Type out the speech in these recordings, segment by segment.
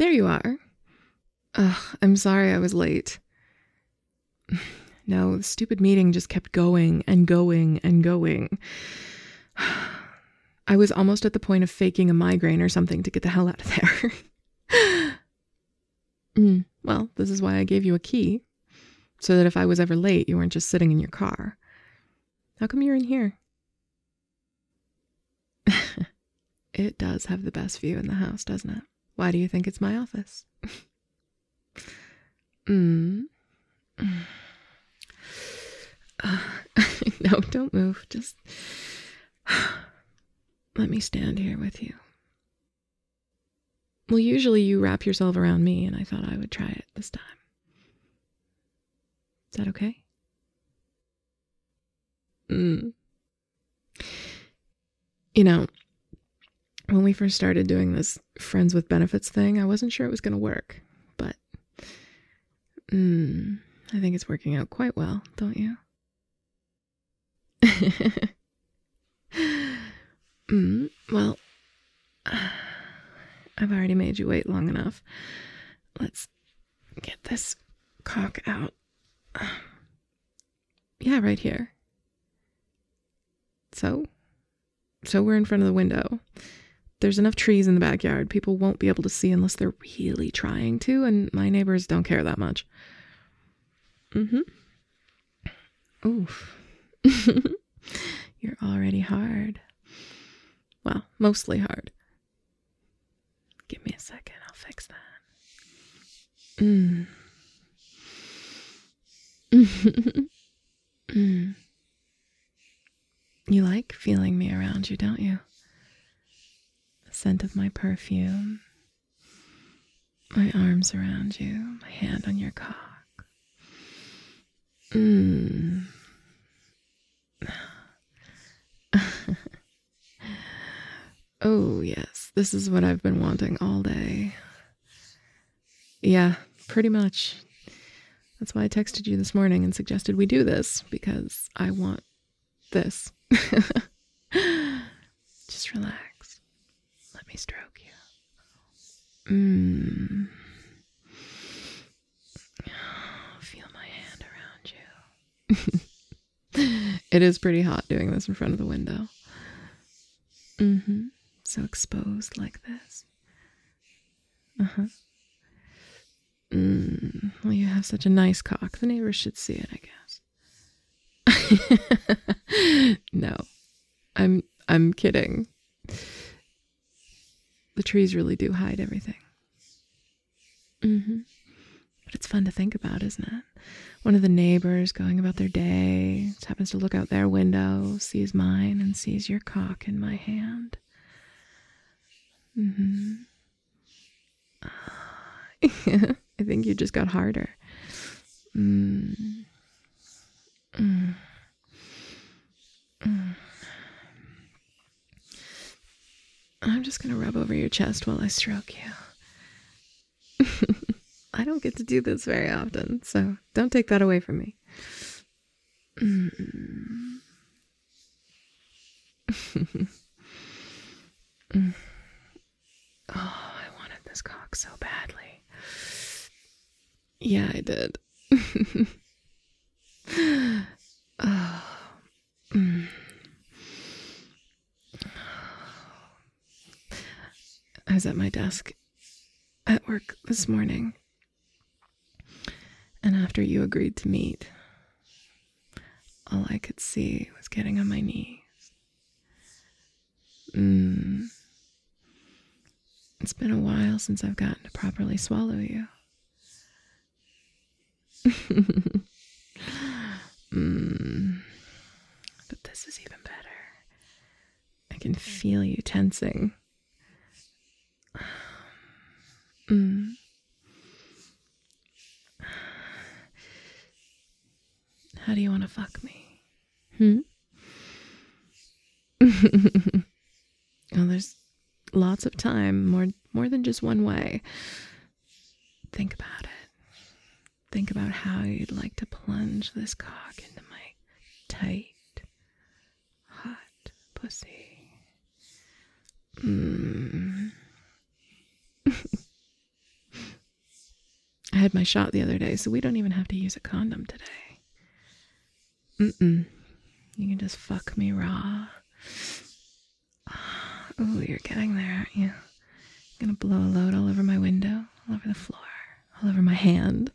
There you are. Ugh, I'm sorry I was late. No, the stupid meeting just kept going and going and going. I was almost at the point of faking a migraine or something to get the hell out of there. mm, well, this is why I gave you a key, so that if I was ever late, you weren't just sitting in your car. How come you're in here? it does have the best view in the house, doesn't it? Why do you think it's my office? Uh, no, don't move. Just let me stand here with you. Well, usually you wrap yourself around me, and I thought I would try it this time. Is that okay? Mm. You know, when we first started doing this friends with benefits thing, I wasn't sure it was going to work, but mm, I think it's working out quite well, don't you? mm, well, I've already made you wait long enough. Let's get this cock out. Yeah, right here. So, so we're in front of the window. There's enough trees in the backyard. People won't be able to see unless they're really trying to, and my neighbors don't care that much. Mm-hmm. Oof. You're already hard. Well, mostly hard. Give me a second, I'll fix that. Mm. mm. You like feeling me around you, don't you? Scent of my perfume, my arms around you, my hand on your cock. Mmm. oh, yes, this is what I've been wanting all day. Yeah, pretty much. That's why I texted you this morning and suggested we do this because I want this. Just relax. Me stroke you. Mmm. Feel my hand around you. it is pretty hot doing this in front of the window. Mm-hmm. So exposed like this. Uh-huh. Mm. Well, you have such a nice cock. The neighbors should see it, I guess. no. I'm I'm kidding. The trees really do hide everything. Mm-hmm. But it's fun to think about, isn't it? One of the neighbors going about their day just happens to look out their window, sees mine, and sees your cock in my hand. Mm-hmm. I think you just got harder. Mm. Mm. Mm. I'm just going to rub over your chest while I stroke you. I don't get to do this very often, so don't take that away from me. Oh, I wanted this cock so badly. Yeah, I did. oh. Mm. I was at my desk at work this morning and after you agreed to meet, all I could see was getting on my knees. Mm. It's been a while since I've gotten to properly swallow you. mm. But this is even better. I can feel you tensing. Mm. How do you want to fuck me? Hmm? well, there's lots of time, more more than just one way. Think about it. Think about how you'd like to plunge this cock into my tight, hot pussy. Mm. had my shot the other day, so we don't even have to use a condom today. Mm-mm. You can just fuck me raw. Oh, you're getting there, aren't you? I'm gonna blow a load all over my window, all over the floor, all over my hand.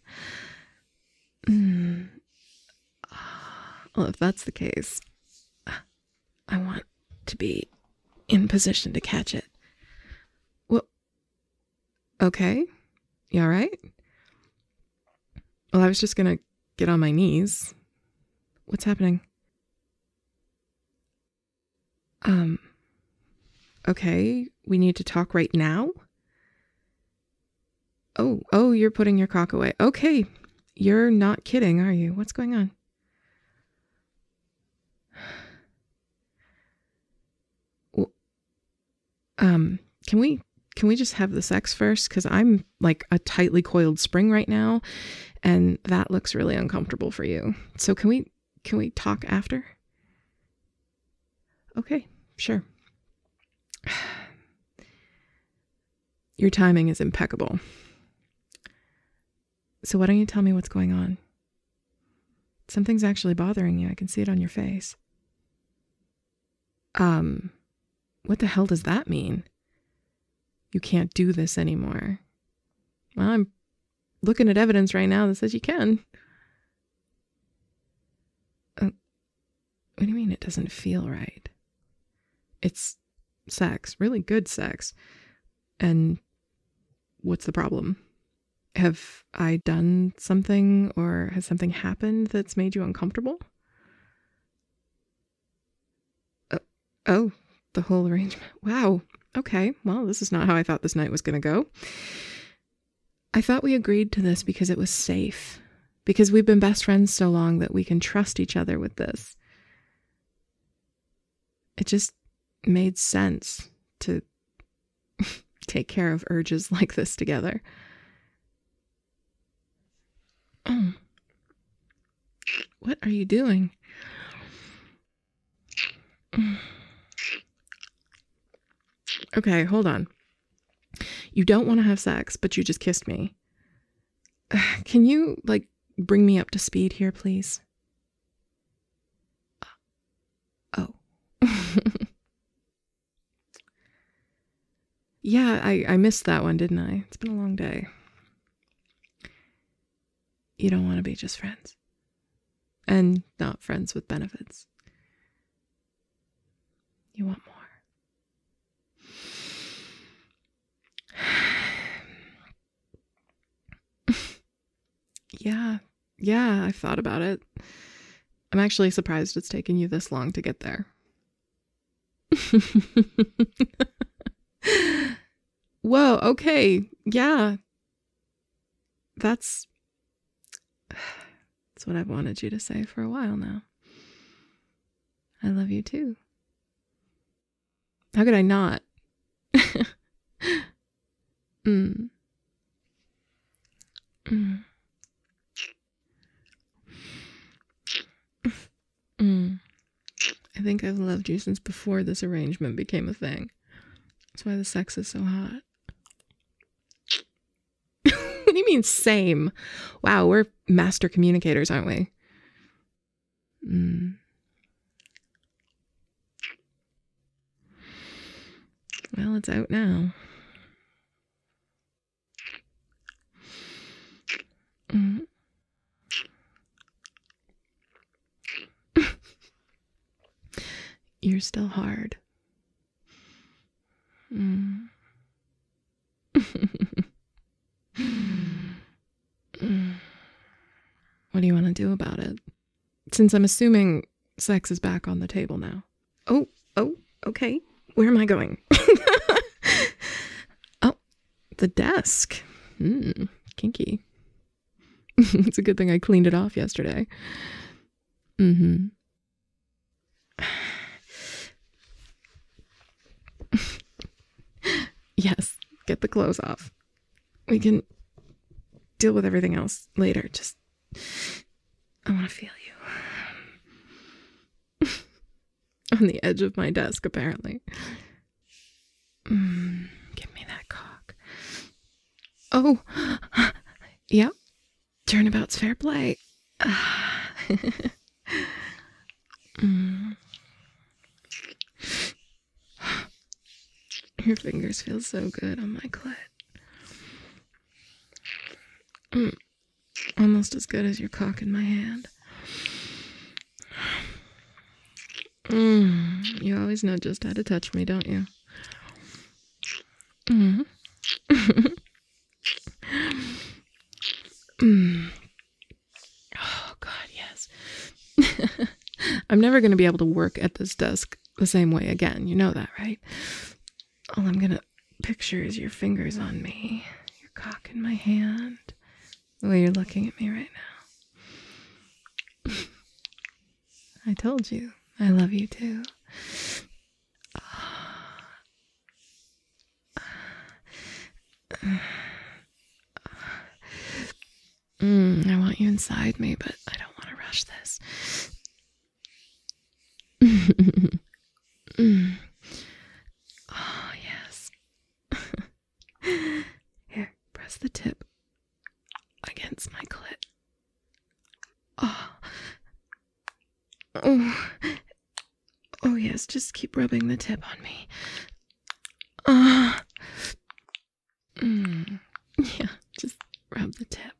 Mm. Well, if that's the case, I want to be in position to catch it. Okay. You all right? Well, I was just gonna get on my knees. What's happening? Um, okay, we need to talk right now? Oh, oh, you're putting your cock away. Okay, you're not kidding, are you? What's going on? um, can we can we just have the sex first? Because I'm like a tightly coiled spring right now, and that looks really uncomfortable for you. So can we can we talk after? Okay, sure. Your timing is impeccable. So why don't you tell me what's going on? Something's actually bothering you. I can see it on your face. Um, what the hell does that mean? You can't do this anymore. Well, I'm looking at evidence right now that says you can. Uh, what do you mean it doesn't feel right? It's sex, really good sex. And what's the problem? Have I done something or has something happened that's made you uncomfortable? Uh, oh, the whole arrangement. Wow. Okay. Well, this is not how I thought this night was going to go. I thought we agreed to this because it was safe, because we've been best friends so long that we can trust each other with this. It just made sense to take care of urges like this together. Oh. What are you doing? Okay, hold on. You don't want to have sex, but you just kissed me. Can you, like, bring me up to speed here, please? Uh, oh. yeah, I, I missed that one, didn't I? It's been a long day. You don't want to be just friends. And not friends with benefits. You want more. Yeah. Yeah, I've thought about it. I'm actually surprised it's taken you this long to get there. Whoa, okay. Yeah. That's that's what I've wanted you to say for a while now. I love you too. How could I not? mm. Mm. Mm. I think I've loved you since before this arrangement became a thing. That's why the sex is so hot. what do you mean, same? Wow, we're master communicators, aren't we? Mm. Well, it's out now. Mm. You're still hard. Mm. what do you want to do about it? Since I'm assuming sex is back on the table now. Oh, oh, okay. Where am I going? oh, the desk. Hmm, kinky. it's a good thing I cleaned it off yesterday. Mm hmm. yes, get the clothes off. We can deal with everything else later. Just, I want to feel you. On the edge of my desk, apparently. Mm, give me that cock. Oh, Yep. Turnabout's fair play. mm. Your fingers feel so good on my clit. Mm. Almost as good as your cock in my hand. Mm. You always know just how to touch me, don't you? Mm. mm. Oh, God, yes. I'm never going to be able to work at this desk the same way again. You know that, right? All I'm to picture is your fingers on me, your cock in my hand, the way you're looking at me right now. I told you, I love you too. Mm, I want you inside me, but I don't want to rush this. mm. Oh, yes. Here, press the tip against my clit. Oh. Oh. Oh, yes, just keep rubbing the tip on me. Ah. Mm. Yeah, just rub the tip.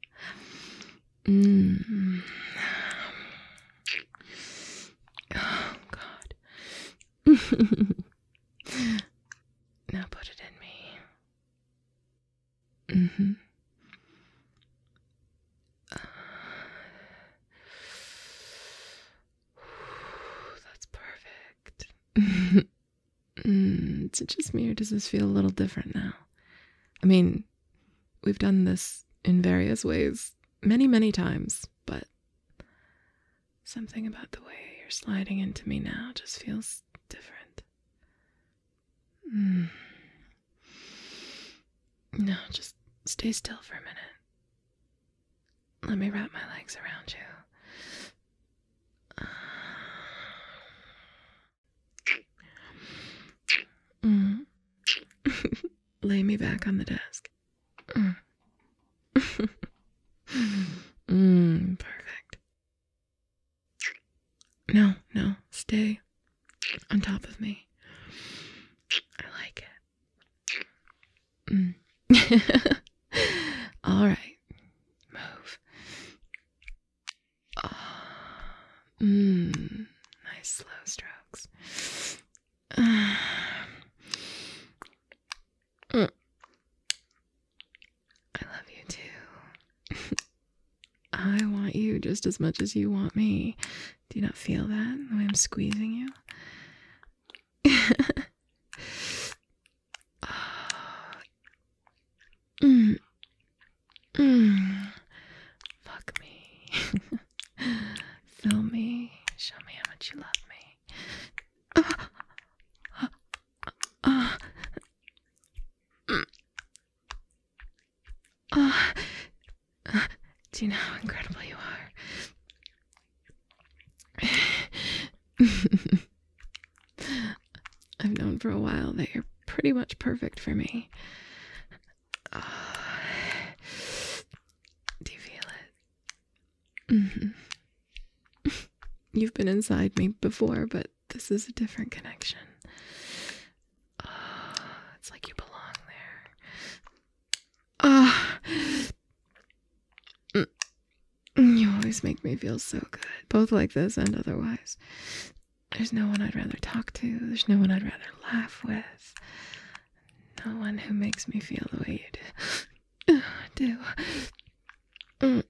Mm. Oh, God. now put it in me. Mm-hmm. That's perfect. mm, is it just me or does this feel a little different now? I mean, we've done this in various ways many, many times, but something about the way you're sliding into me now just feels different. Mm. No, just stay still for a minute. Let me wrap my legs around you. Mm. Lay me back on the desk. Mm. mm, perfect. No, no, stay on top of me. I like it. Mm. All right, move. Oh. Mm, nice slow strokes. Uh. Mm. I love you too. I want you as much as you want me. Do you not feel that the way I'm squeezing you? mm. Mm. Fuck me. Fill me. Show me how much you love me. Uh, uh, uh, do you know incredible you are? I've known for a while that you're pretty much perfect for me. Do you feel it? Mm-hmm. You've been inside me before, but this is a different connection. Oh, it's like you belong there. Ah. Oh. You always make me feel so good, both like this and otherwise. There's no one I'd rather talk to. There's no one I'd rather laugh with. No one who makes me feel the way you do. do. Mm.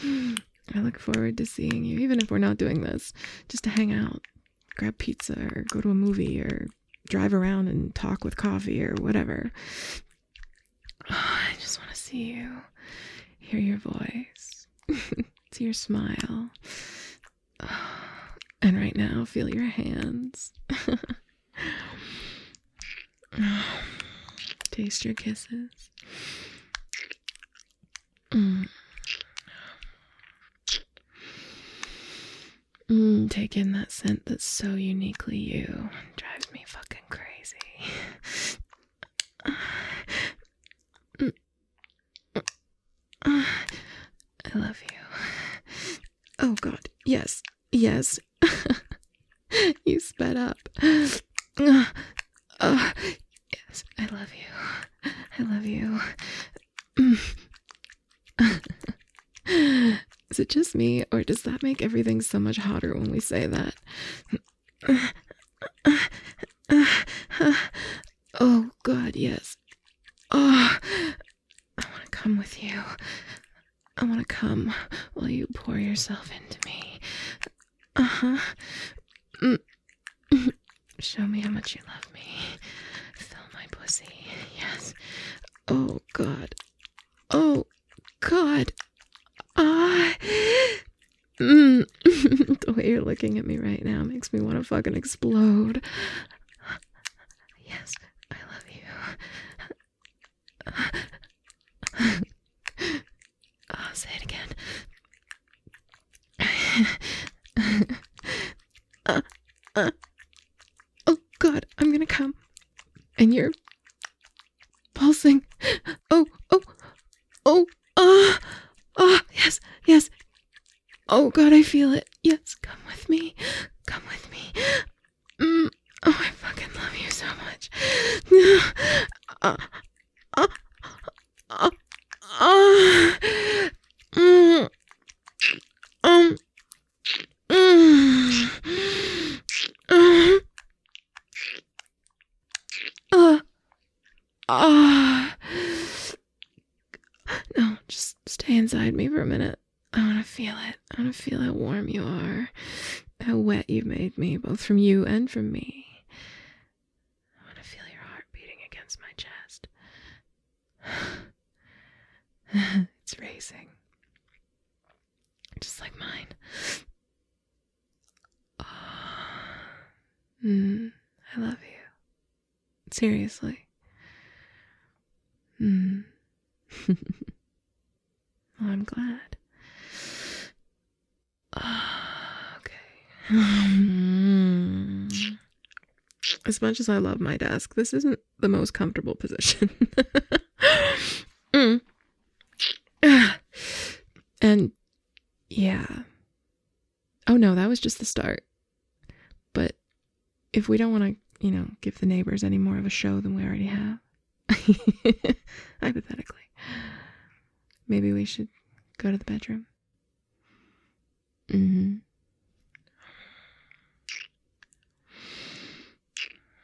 I look forward to seeing you, even if we're not doing this, just to hang out, grab pizza, or go to a movie, or drive around and talk with coffee, or whatever. I just want to see you, hear your voice, see your smile, and right now, feel your hands. Taste your kisses. Mm. Mm, take in that scent that's so uniquely you. Drives me fucking Oh god. Yes. Yes. you sped up. Uh, uh, yes, I love you. I love you. Is it just me, or does that make everything so much hotter when we say that? Oh, God, yes. Oh, I want to come with you. I want to while you pour yourself into me. Uh huh. Mm. Show me how much you love me. Fill my pussy. Yes. Oh, God. Oh, God. Ah. Mm. the way you're looking at me right now makes me want to fucking explode. Yes, I love you. I'll say it again. Uh, uh. Oh God, I'm gonna come, and you're pulsing. Oh, oh, oh, ah, ah, yes, yes. Oh God, I feel it. Yes, come with me. Come with me. Mm. Oh, I fucking love you so much. Uh, uh, uh, uh, mm, um, mm, uh, uh, no, just stay inside me for a minute. I want to feel it. I want to feel how warm you are, how wet you've made me, both from you and from me. I want to feel your heart beating against my chest. it's racing. Just like mine. Mm, I love you. Seriously. Mm. well, I'm glad. okay. As much as I love my desk, this isn't the most comfortable position. mm. And yeah. Oh no, that was just the start. But if we don't want to, you know, give the neighbors any more of a show than we already have, hypothetically, maybe we should go to the bedroom. Mm-hmm.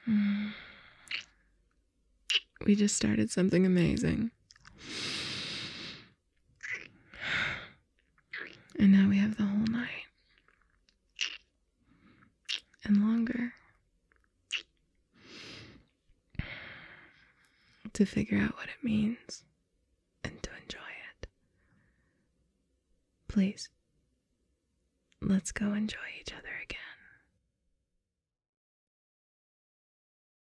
We just started something amazing. And now we have the whole night. And longer. To figure out what it means and to enjoy it. Please, let's go enjoy each other.